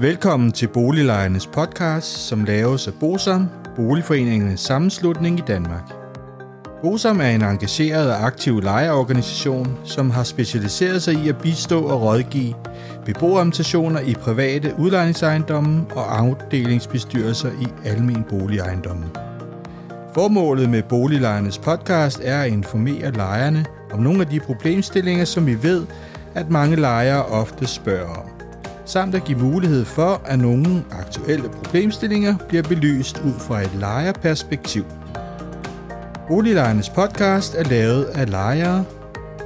Velkommen til Boliglejernes podcast, som laves af Bosom, Boligforeningernes sammenslutning i Danmark. Bosom er en engageret og aktiv lejeorganisation, som har specialiseret sig i at bistå og rådgive beboerorganisationer i private udlejningsejendomme og afdelingsbestyrelser i almen boligejendomme. Formålet med Boliglejernes podcast er at informere lejerne om nogle af de problemstillinger, som vi ved, at mange lejere ofte spørger om samt at give mulighed for, at nogle aktuelle problemstillinger bliver belyst ud fra et lejerperspektiv. Boliglejernes podcast er lavet af lejere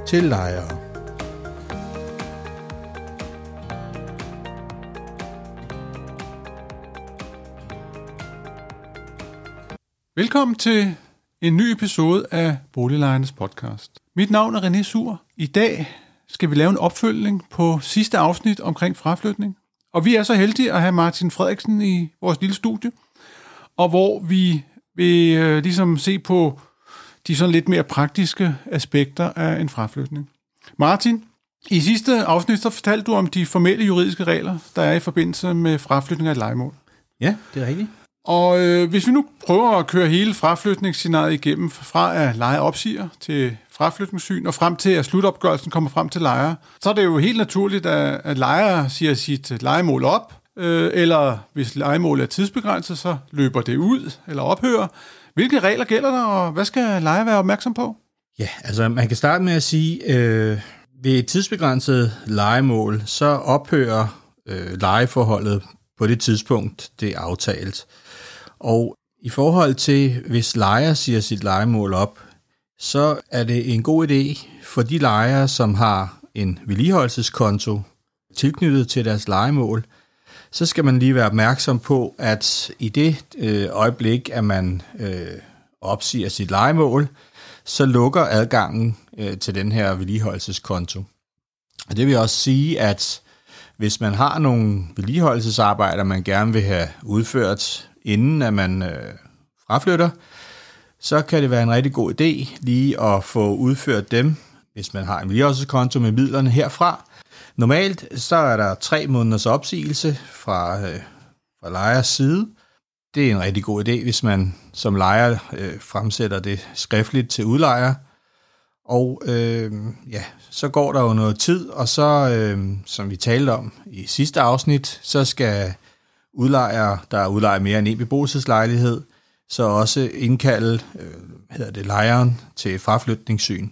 til lejere. Velkommen til en ny episode af Boliglejernes podcast. Mit navn er René Sur. I dag skal vi lave en opfølgning på sidste afsnit omkring fraflytning. Og vi er så heldige at have Martin Frederiksen i vores lille studie, og hvor vi vil øh, ligesom se på de sådan lidt mere praktiske aspekter af en fraflytning. Martin, i sidste afsnit så fortalte du om de formelle juridiske regler, der er i forbindelse med fraflytning af et legemål. Ja, det er rigtigt. Og øh, hvis vi nu prøver at køre hele fraflytningsscenariet igennem fra at leje opsiger til fraflytningssyn og frem til at slutopgørelsen kommer frem til lejere, så er det jo helt naturligt, at, at lejere siger sit legemål op, øh, eller hvis legemålet er tidsbegrænset, så løber det ud eller ophører. Hvilke regler gælder der, og hvad skal lejer være opmærksom på? Ja, altså man kan starte med at sige, øh, ved et tidsbegrænset legemål, så ophører øh, lejeforholdet på det tidspunkt, det er aftalt. Og i forhold til, hvis lejer siger sit legemål op, så er det en god idé for de lejere, som har en vedligeholdelseskonto tilknyttet til deres legemål, så skal man lige være opmærksom på, at i det øh, øjeblik, at man øh, opsiger sit legemål, så lukker adgangen øh, til den her vedligeholdelseskonto. Og det vil også sige, at hvis man har nogle vedligeholdelsesarbejder, man gerne vil have udført, inden at man øh, fraflytter, så kan det være en rigtig god idé lige at få udført dem, hvis man har en vedligeholdelseskonto med midlerne herfra. Normalt så er der tre måneders opsigelse fra, øh, fra lejers side. Det er en rigtig god idé, hvis man som lejer øh, fremsætter det skriftligt til udlejer. Og øh, ja, så går der jo noget tid, og så, øh, som vi talte om i sidste afsnit, så skal udlejere, der udlejer mere end en beboelseslejlighed, så også indkalde øh, hedder det, lejeren til fraflytningssyn.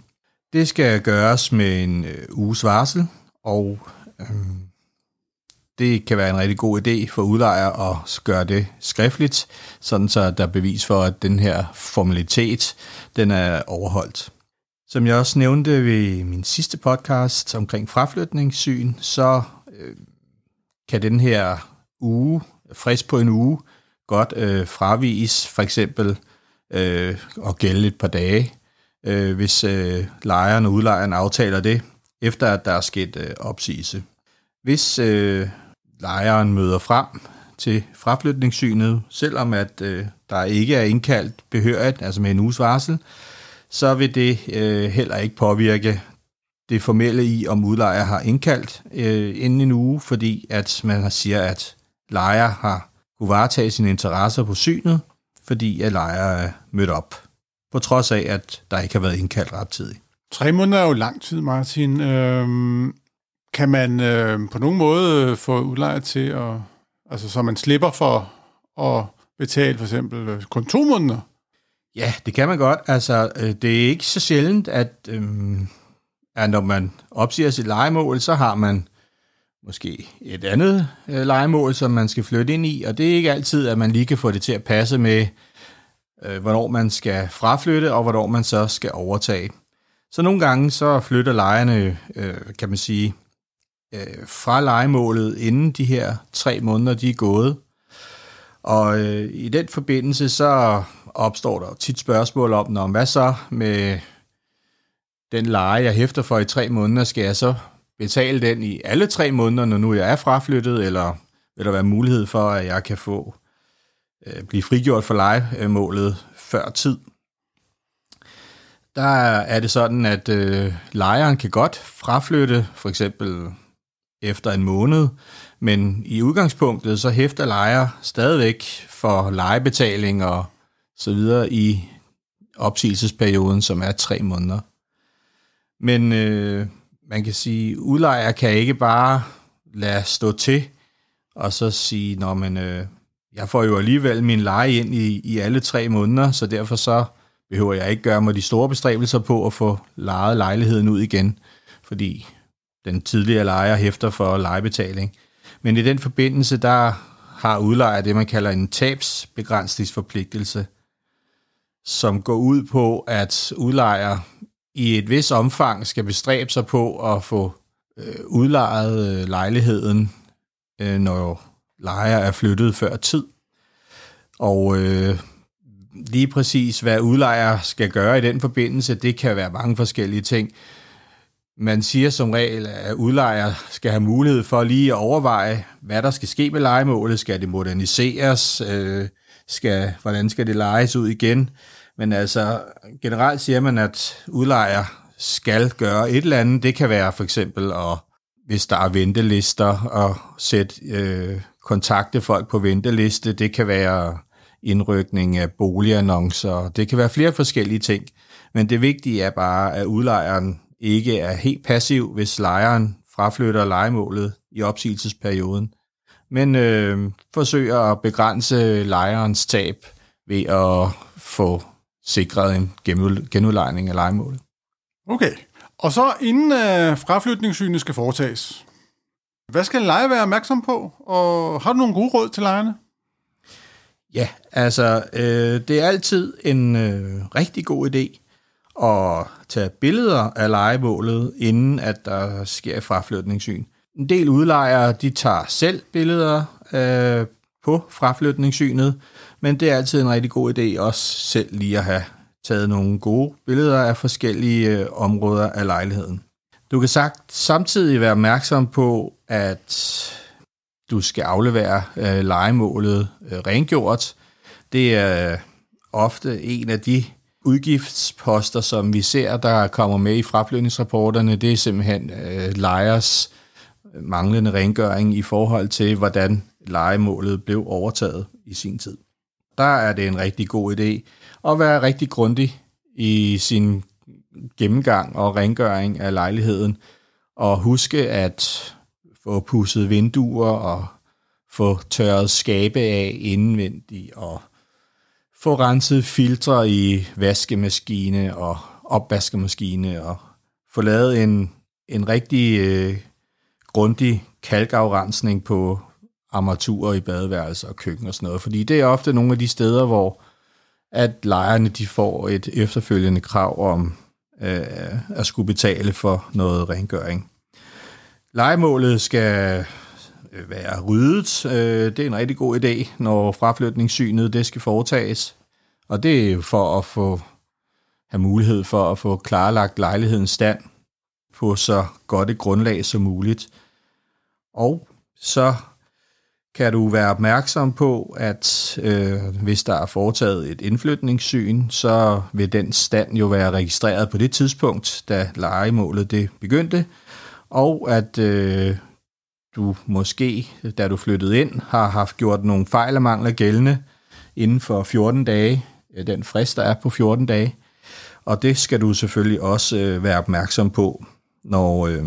Det skal gøres med en øh, uges varsel, og øh, det kan være en rigtig god idé for udlejer at gøre det skriftligt, sådan så der er bevis for, at den her formalitet den er overholdt. Som jeg også nævnte ved min sidste podcast omkring fraflytningssyn, så øh, kan den her uge, frist på en uge, godt øh, fravis for eksempel øh, og gælde et par dage, øh, hvis øh, lejeren og udlejeren aftaler det, efter at der er sket øh, opsigelse. Hvis øh, lejeren møder frem til fraflytningssynet, selvom at øh, der ikke er indkaldt behørigt, altså med en uges varsel, så vil det øh, heller ikke påvirke det formelle i, om udlejer har indkaldt øh, inden en uge, fordi at man siger, at lejer har kunne varetage sine interesser på synet, fordi at lejer er mødt op, på trods af, at der ikke har været indkaldt rettidigt. Tre måneder er jo lang tid, Martin. Øhm, kan man øh, på nogen måde få udlejer til at, altså så man slipper for at betale for eksempel øh, kun to måneder? Ja, det kan man godt. Altså, øh, det er ikke så sjældent, at, øh, at når man opsiger sit legemål, så har man måske et andet øh, legemål, som man skal flytte ind i, og det er ikke altid, at man lige kan få det til at passe med, øh, hvornår man skal fraflytte, og hvornår man så skal overtage. Så nogle gange så flytter lejerne, øh, kan man sige, øh, fra legemålet, inden de her tre måneder de er gået. Og øh, i den forbindelse så opstår der tit spørgsmål om, når, hvad så med den leje, jeg hæfter for i tre måneder, skal jeg så betale den i alle tre måneder, når nu jeg er fraflyttet, eller vil der være mulighed for, at jeg kan få øh, blive frigjort for legemålet før tid? Der er det sådan, at øh, lejeren kan godt fraflytte for eksempel efter en måned, men i udgangspunktet så hæfter lejer stadigvæk for lejebetaling og så videre i opsigelsesperioden, som er tre måneder. Men øh, man kan sige, udlejer kan ikke bare lade stå til, og så sige, når man, øh, jeg får jo alligevel min leje ind i, i alle tre måneder, så derfor så behøver jeg ikke gøre mig de store bestræbelser på at få lejet lejligheden ud igen, fordi den tidligere lejer hæfter for lejebetaling. Men i den forbindelse, der har udlejer det, man kalder en tabsbegrænsningsforpligtelse, som går ud på, at udlejer i et vis omfang skal bestræbe sig på at få øh, udlejet øh, lejligheden, øh, når lejer er flyttet før tid. Og øh, lige præcis, hvad udlejer skal gøre i den forbindelse, det kan være mange forskellige ting. Man siger som regel, at udlejer skal have mulighed for lige at overveje, hvad der skal ske med legemålet. Skal det moderniseres? Øh, skal, hvordan skal det lejes ud igen? Men altså, generelt siger man, at udlejer skal gøre et eller andet. Det kan være for eksempel, at, hvis der er ventelister, at sætte øh, kontakte folk på venteliste. Det kan være indrykning af boligannoncer. Det kan være flere forskellige ting. Men det vigtige er bare, at udlejeren ikke er helt passiv, hvis lejeren fraflytter legemålet i opsigelsesperioden, men øh, forsøger at begrænse lejerens tab ved at få sikret en genudlejning af legemålet. Okay, og så inden øh, fraflytningssynet skal foretages, hvad skal leje være opmærksom på, og har du nogle gode råd til lejerne? Ja, altså øh, det er altid en øh, rigtig god idé at tage billeder af legemålet, inden at der sker fraflytningssyn. En del udlejere, de tager selv billeder øh, på fraflytningssynet, men det er altid en rigtig god idé også selv lige at have taget nogle gode billeder af forskellige øh, områder af lejligheden. Du kan sagt samtidig være opmærksom på, at du skal aflevere øh, legemålet øh, rengjort. Det er øh, ofte en af de udgiftsposter, som vi ser, der kommer med i fraflytningsrapporterne. Det er simpelthen øh, lejers manglende rengøring i forhold til, hvordan legemålet blev overtaget i sin tid. Der er det en rigtig god idé at være rigtig grundig i sin gennemgang og rengøring af lejligheden, og huske at få pudset vinduer og få tørret skabe af indvendigt og få renset filtre i vaskemaskine og opvaskemaskine og få lavet en, en rigtig øh, grundig kalkafrensning på armaturer i badeværelser og køkken og sådan noget. Fordi det er ofte nogle af de steder, hvor at lejerne de får et efterfølgende krav om øh, at skulle betale for noget rengøring. Lejemålet skal øh, være ryddet. Øh, det er en rigtig god idé, når fraflytningssynet det skal foretages. Og det er for at få have mulighed for at få klarlagt lejlighedens stand på så godt et grundlag som muligt. Og så kan du være opmærksom på, at øh, hvis der er foretaget et indflytningssyn, så vil den stand jo være registreret på det tidspunkt, da legemålet det begyndte, og at øh, du måske, da du flyttede ind, har haft gjort nogle fejl og mangler gældende inden for 14 dage, øh, den frist, der er på 14 dage. Og det skal du selvfølgelig også øh, være opmærksom på, når, øh,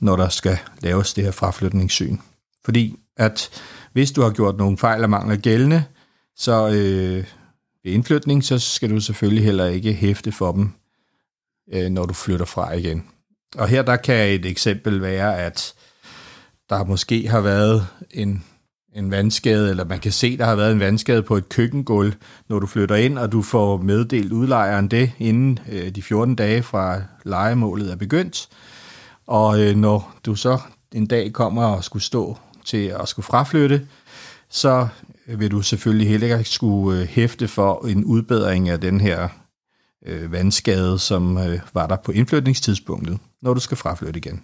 når der skal laves det her fraflytningssyn. Fordi at hvis du har gjort nogle fejl og mangler gældende, så øh, ved indflytning, så skal du selvfølgelig heller ikke hæfte for dem, øh, når du flytter fra igen. Og her der kan et eksempel være, at der måske har været en, en vandskade, eller man kan se, der har været en vandskade på et køkkengulv, når du flytter ind, og du får meddelt udlejeren det, inden øh, de 14 dage fra legemålet er begyndt. Og øh, når du så en dag kommer og skulle stå til at skulle fraflytte, så vil du selvfølgelig heller ikke skulle øh, hæfte for en udbedring af den her øh, vandskade, som øh, var der på indflytningstidspunktet, når du skal fraflytte igen.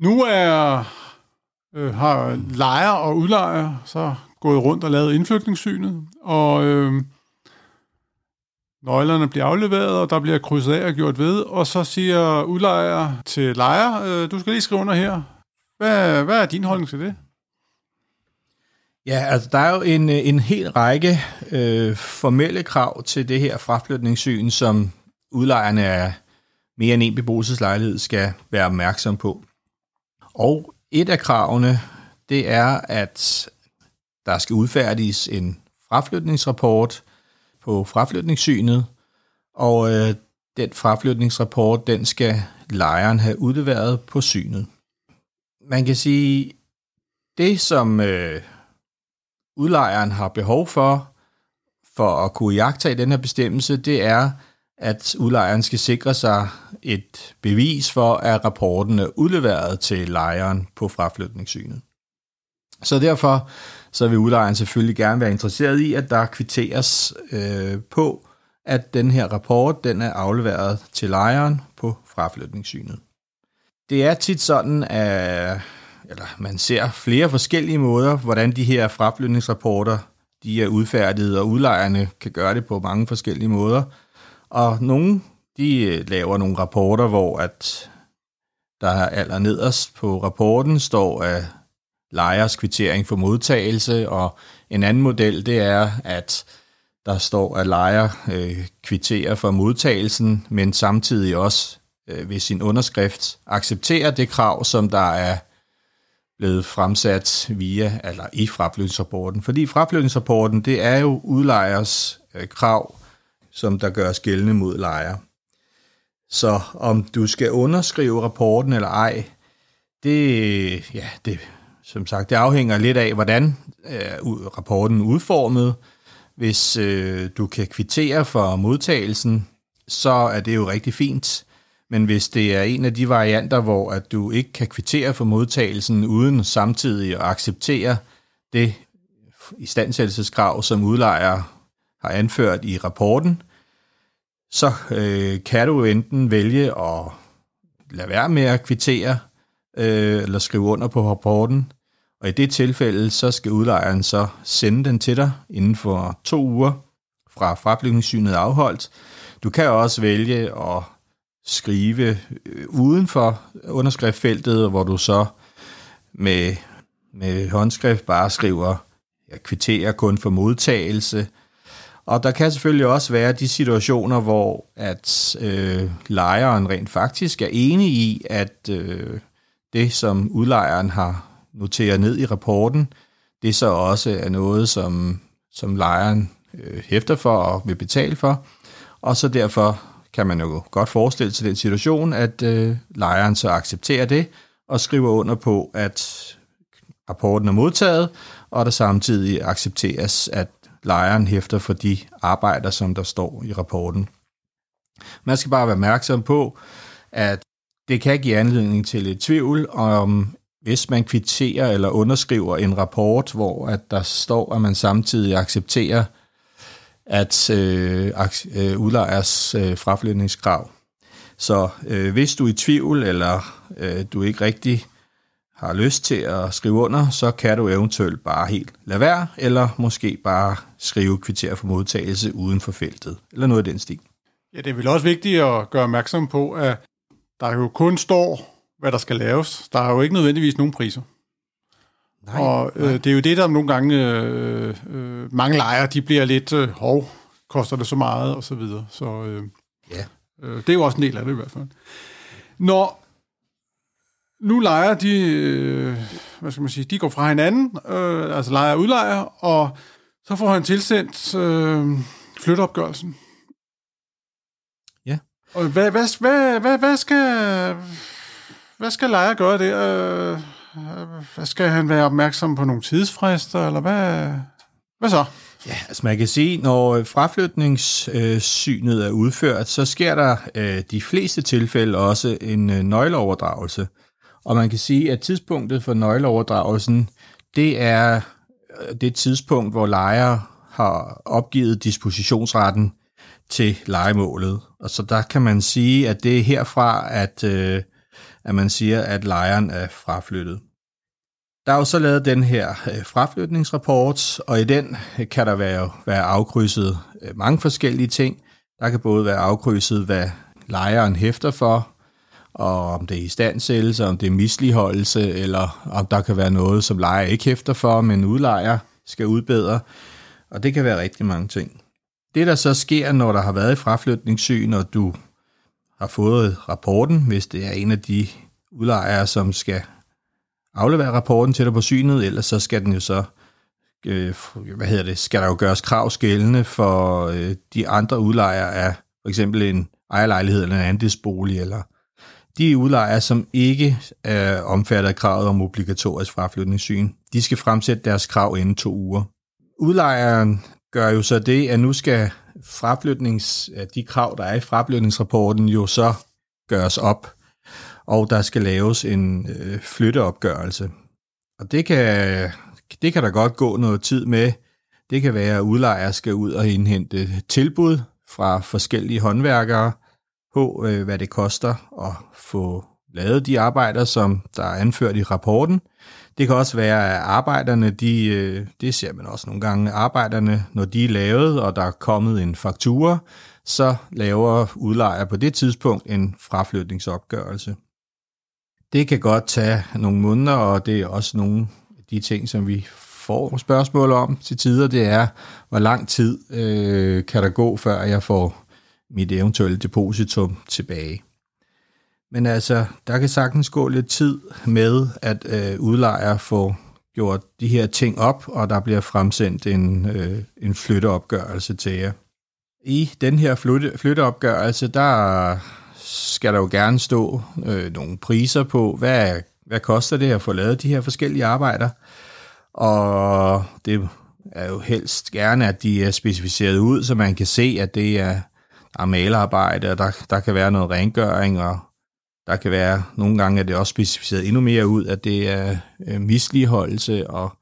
Nu er øh, har lejer og udlejer så gået rundt og lavet indflytningssynet, og øh, nøglerne bliver afleveret, og der bliver krydset af og gjort ved, og så siger udlejer til lejer, øh, du skal lige skrive under her, Hvad, hvad er din holdning til det? Ja, altså der er jo en, øh, en hel række øh, formelle krav til det her fraflytningssyn, som udlejerne af mere end en beboelseslejlighed skal være opmærksom på. Og et af kravene, det er, at der skal udfærdiges en fraflytningsrapport på fraflytningssynet, og øh, den fraflytningsrapport, den skal lejeren have udleveret på synet. Man kan sige, det som øh, udlejeren har behov for, for at kunne jagte i den her bestemmelse, det er, at udlejeren skal sikre sig et bevis for, at rapporten er udleveret til lejeren på fraflytningssynet. Så derfor så vil udlejeren selvfølgelig gerne være interesseret i, at der kvitteres øh, på, at den her rapport den er afleveret til lejeren på fraflytningssynet. Det er tit sådan, at eller man ser flere forskellige måder, hvordan de her fraflytningsrapporter de er udfærdiget, og udlejerne kan gøre det på mange forskellige måder. Og nogle de øh, laver nogle rapporter, hvor at der aller nederst på rapporten står, at lejers kvittering for modtagelse, og en anden model, det er, at der står, at lejer øh, kvitterer for modtagelsen, men samtidig også øh, ved sin underskrift accepterer det krav, som der er blevet fremsat via, eller i fraflytningsrapporten. Fordi fraflytningsrapporten, det er jo udlejers øh, krav, som der gøres gældende mod lejer. Så om du skal underskrive rapporten eller ej, det, ja, det, som sagt, det afhænger lidt af, hvordan øh, rapporten er udformet. Hvis øh, du kan kvittere for modtagelsen, så er det jo rigtig fint. Men hvis det er en af de varianter, hvor at du ikke kan kvittere for modtagelsen uden samtidig at acceptere det istandsættelseskrav, som udlejer har anført i rapporten, så øh, kan du enten vælge at lade være med at kvittere øh, eller skrive under på rapporten, og i det tilfælde, så skal udlejeren så sende den til dig inden for to uger fra fraflytningssynet afholdt. Du kan også vælge at skrive øh, uden for underskriftfeltet, hvor du så med, med håndskrift bare skriver, jeg kvitterer kun for modtagelse. Og der kan selvfølgelig også være de situationer, hvor at øh, lejeren rent faktisk er enig i, at øh, det, som udlejeren har noteret ned i rapporten, det så også er noget, som, som lejeren øh, hæfter for og vil betale for. Og så derfor kan man jo godt forestille sig den situation, at øh, lejeren så accepterer det og skriver under på, at rapporten er modtaget, og der samtidig accepteres, at lejeren hæfter for de arbejder, som der står i rapporten. Man skal bare være opmærksom på, at det kan give anledning til lidt tvivl om, hvis man kvitterer eller underskriver en rapport, hvor at der står, at man samtidig accepterer at øh, øh, udlejers øh, fraflytningskrav. Så øh, hvis du er i tvivl, eller øh, du ikke rigtig har lyst til at skrive under, så kan du eventuelt bare helt lade være, eller måske bare skrive kvitter for modtagelse uden for feltet, eller noget af den stil. Ja, det er vel også vigtigt at gøre opmærksom på, at der jo kun står, hvad der skal laves. Der er jo ikke nødvendigvis nogen priser. Nej, og øh, det er jo det, der nogle gange, øh, øh, mange lejere, de bliver lidt, øh, hov, koster det så meget, og så videre. Så øh, ja. øh, det er jo også en del af det i hvert fald. Når nu lejer de, øh, hvad skal man sige, de går fra hinanden, øh, altså lejer og udlejer, og så får han tilsendt øh, flytteopgørelsen. Ja. Og hvad, hvad, hvad, hvad, hvad skal hvad skal lejer gøre det? Øh, skal han være opmærksom på nogle tidsfrister, eller hvad, hvad så? Ja, altså man kan sige, når øh, fraflytningssynet øh, er udført, så sker der øh, de fleste tilfælde også en øh, nøgleoverdragelse. Og man kan sige, at tidspunktet for nøgleoverdragelsen, det er øh, det tidspunkt, hvor lejer har opgivet dispositionsretten til legemålet. Og så der kan man sige, at det er herfra, at, at man siger, at lejeren er fraflyttet. Der er jo så lavet den her øh, fraflytningsrapport, og i den øh, kan der være, være afkrydset øh, mange forskellige ting. Der kan både være afkrydset, hvad lejeren hæfter for, og om det er istandsættelse, om det er misligeholdelse, eller om der kan være noget, som lejer ikke hæfter for, men udlejer skal udbedre. Og det kan være rigtig mange ting. Det, der så sker, når der har været et fraflytningssyn, og du har fået rapporten, hvis det er en af de udlejere, som skal aflevere rapporten til dig på synet, ellers så skal den jo så, øh, hvad hedder det, skal der jo gøres krav skældende for øh, de andre udlejere af for eksempel en ejerlejlighed eller en andelsbolig, eller de udlejere, som ikke er omfattet af kravet om obligatorisk fraflytningssyn, de skal fremsætte deres krav inden to uger. Udlejeren gør jo så det, at nu skal fraflytnings, de krav, der er i fraflytningsrapporten, jo så gøres op, og der skal laves en øh, flytteopgørelse. Og det kan, det kan der godt gå noget tid med. Det kan være, at udlejere skal ud og indhente tilbud fra forskellige håndværkere på, øh, hvad det koster at få lavet de arbejder, som der er anført i rapporten. Det kan også være, at arbejderne, de, øh, det ser man også nogle gange, arbejderne, når de er lavet, og der er kommet en faktura, så laver udlejer på det tidspunkt en fraflytningsopgørelse. Det kan godt tage nogle måneder, og det er også nogle af de ting, som vi får spørgsmål om til tider, det er, hvor lang tid øh, kan der gå, før jeg får mit eventuelle depositum tilbage. Men altså, der kan sagtens gå lidt tid med, at øh, udlejer får gjort de her ting op, og der bliver fremsendt en, øh, en flytteopgørelse til jer. I den her flytte, flytteopgørelse, der skal der jo gerne stå øh, nogle priser på, hvad, hvad koster det at få lavet de her forskellige arbejder. Og det er jo helst gerne, at de er specificeret ud, så man kan se, at det er, der er malerarbejde, og der, der kan være noget rengøring, og der kan være, nogle gange er det også specificeret endnu mere ud, at det er øh, misligeholdelse, og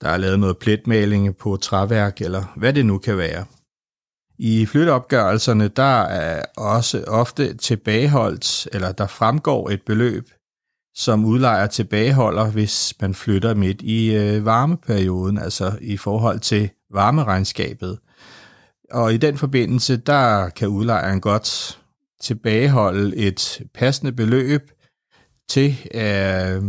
der er lavet noget pletmaling på træværk, eller hvad det nu kan være. I flytteopgørelserne, der er også ofte tilbageholdt, eller der fremgår et beløb, som udlejer tilbageholder, hvis man flytter midt i øh, varmeperioden, altså i forhold til varmeregnskabet. Og i den forbindelse, der kan udlejeren godt tilbageholde et passende beløb til, øh,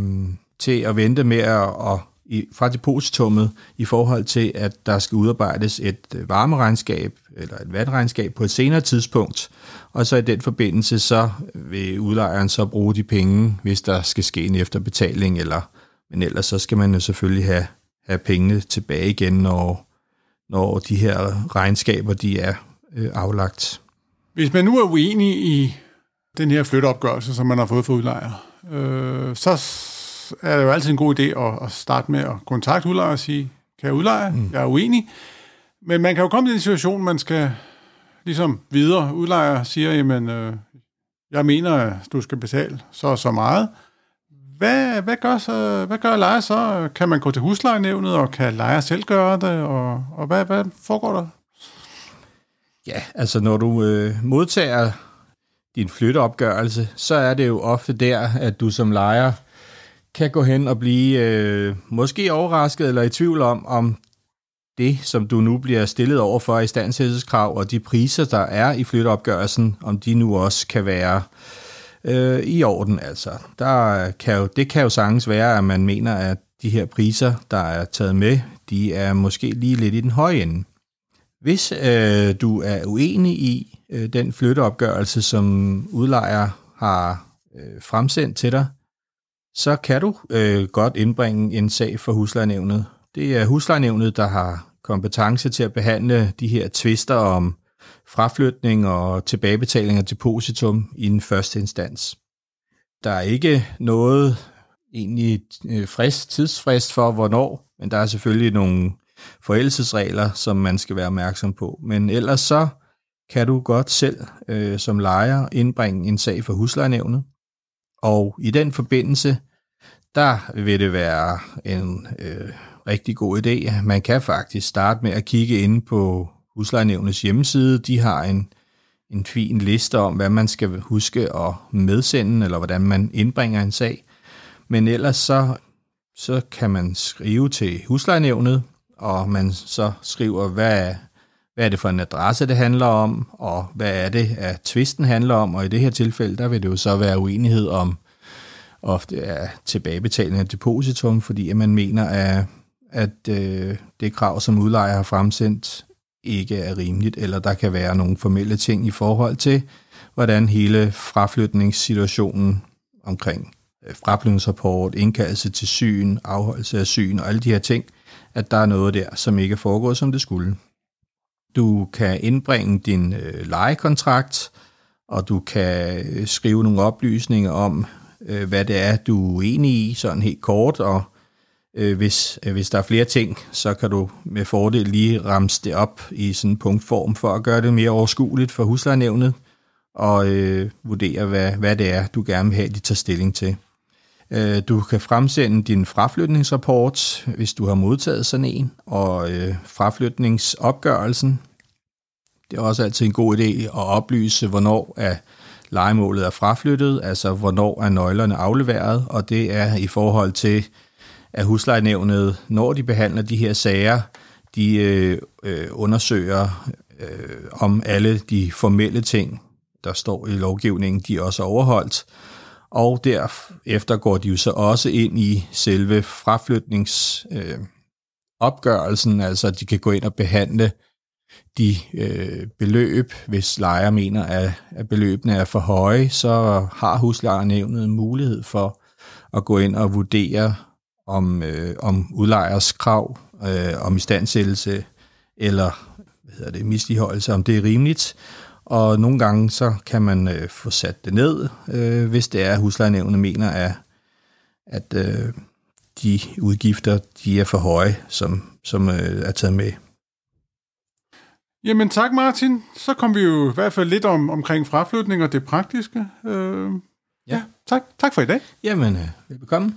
til at vente med at, at i, fra depositummet i forhold til, at der skal udarbejdes et øh, varmeregnskab eller et vandregnskab på et senere tidspunkt, og så i den forbindelse, så vil udlejeren så bruge de penge, hvis der skal ske en efterbetaling, eller, men ellers så skal man jo selvfølgelig have, have pengene tilbage igen, når, når de her regnskaber de er øh, aflagt. Hvis man nu er uenig i den her flytteopgørelse, som man har fået for udlejer, øh, så er det jo altid en god idé at, at starte med at kontakte udlejer og sige, kan jeg udleje? Mm. Jeg er uenig. Men man kan jo komme i en situation, man skal ligesom videre. Udlejer siger, jamen, øh, jeg mener, at du skal betale så og så meget. Hvad, hvad, gør, så, hvad gør lejer så? Kan man gå til huslejenævnet, og kan lejer selv gøre det? Og, og hvad, hvad foregår der? Ja, altså når du øh, modtager din flytteopgørelse, så er det jo ofte der, at du som lejer kan gå hen og blive øh, måske overrasket eller i tvivl om, om det, som du nu bliver stillet over for i standsættelseskrav, og de priser, der er i flytteopgørelsen, om de nu også kan være øh, i orden. Altså, der kan jo, det kan jo sagtens være, at man mener, at de her priser, der er taget med, de er måske lige lidt i den høje ende. Hvis øh, du er uenig i øh, den flytteopgørelse, som udlejer har øh, fremsendt til dig, så kan du øh, godt indbringe en sag for huslejenævnet. Det er huslejenævnet, der har kompetence til at behandle de her tvister om fraflytning og tilbagebetaling af depositum i den første instans. Der er ikke noget egentlig øh, frist, tidsfrist for, hvornår, men der er selvfølgelig nogle forældelsesregler, som man skal være opmærksom på. Men ellers så kan du godt selv øh, som lejer indbringe en sag for huslejenævnet. Og i den forbindelse, der vil det være en øh, rigtig god idé. Man kan faktisk starte med at kigge ind på huslejenævnets hjemmeside. De har en, en fin liste om, hvad man skal huske at medsende, eller hvordan man indbringer en sag. Men ellers så, så kan man skrive til huslejenævnet, og man så skriver, hvad, hvad er det for en adresse, det handler om, og hvad er det, at tvisten handler om, og i det her tilfælde, der vil det jo så være uenighed om ofte er tilbagebetaling af depositum, fordi at man mener, at, at øh, det krav, som udlejer har fremsendt, ikke er rimeligt, eller der kan være nogle formelle ting i forhold til, hvordan hele fraflytningssituationen omkring øh, fraflytningsrapport, indkaldelse til syn, afholdelse af syn og alle de her ting, at der er noget der, som ikke er foregået, som det skulle. Du kan indbringe din øh, lejekontrakt, og du kan øh, skrive nogle oplysninger om, øh, hvad det er, du er uenig i, sådan helt kort, og øh, hvis, øh, hvis der er flere ting, så kan du med fordel lige ramse det op i sådan en punktform for at gøre det mere overskueligt for huslejenævnet, og øh, vurdere, hvad, hvad det er, du gerne vil have, de tager stilling til. Øh, du kan fremsende din fraflytningsrapport, hvis du har modtaget sådan en, og øh, fraflytningsopgørelsen. Det er også altid en god idé at oplyse, hvornår er legemålet er fraflyttet, altså hvornår er nøglerne afleveret, og det er i forhold til, at huslejenævnet, når de behandler de her sager, de øh, øh, undersøger, øh, om alle de formelle ting, der står i lovgivningen, de også er overholdt, og derefter går de jo så også ind i selve fraflytningsopgørelsen, øh, altså de kan gå ind og behandle de øh, beløb, hvis lejer mener, at, at beløbene er for høje, så har huslejernævnet mulighed for at gå ind og vurdere, om, øh, om udlejers krav øh, om istandsættelse eller hvad hedder det, misligeholdelse, om det er rimeligt. Og nogle gange så kan man øh, få sat det ned, øh, hvis det er, at huslejenævnet mener, at, at øh, de udgifter de er for høje, som, som øh, er taget med. Jamen tak Martin. Så kom vi jo i hvert fald lidt om, omkring fraflytning og det praktiske. Øh, ja. ja, tak. Tak for i dag. Jamen, øh, velbekomme.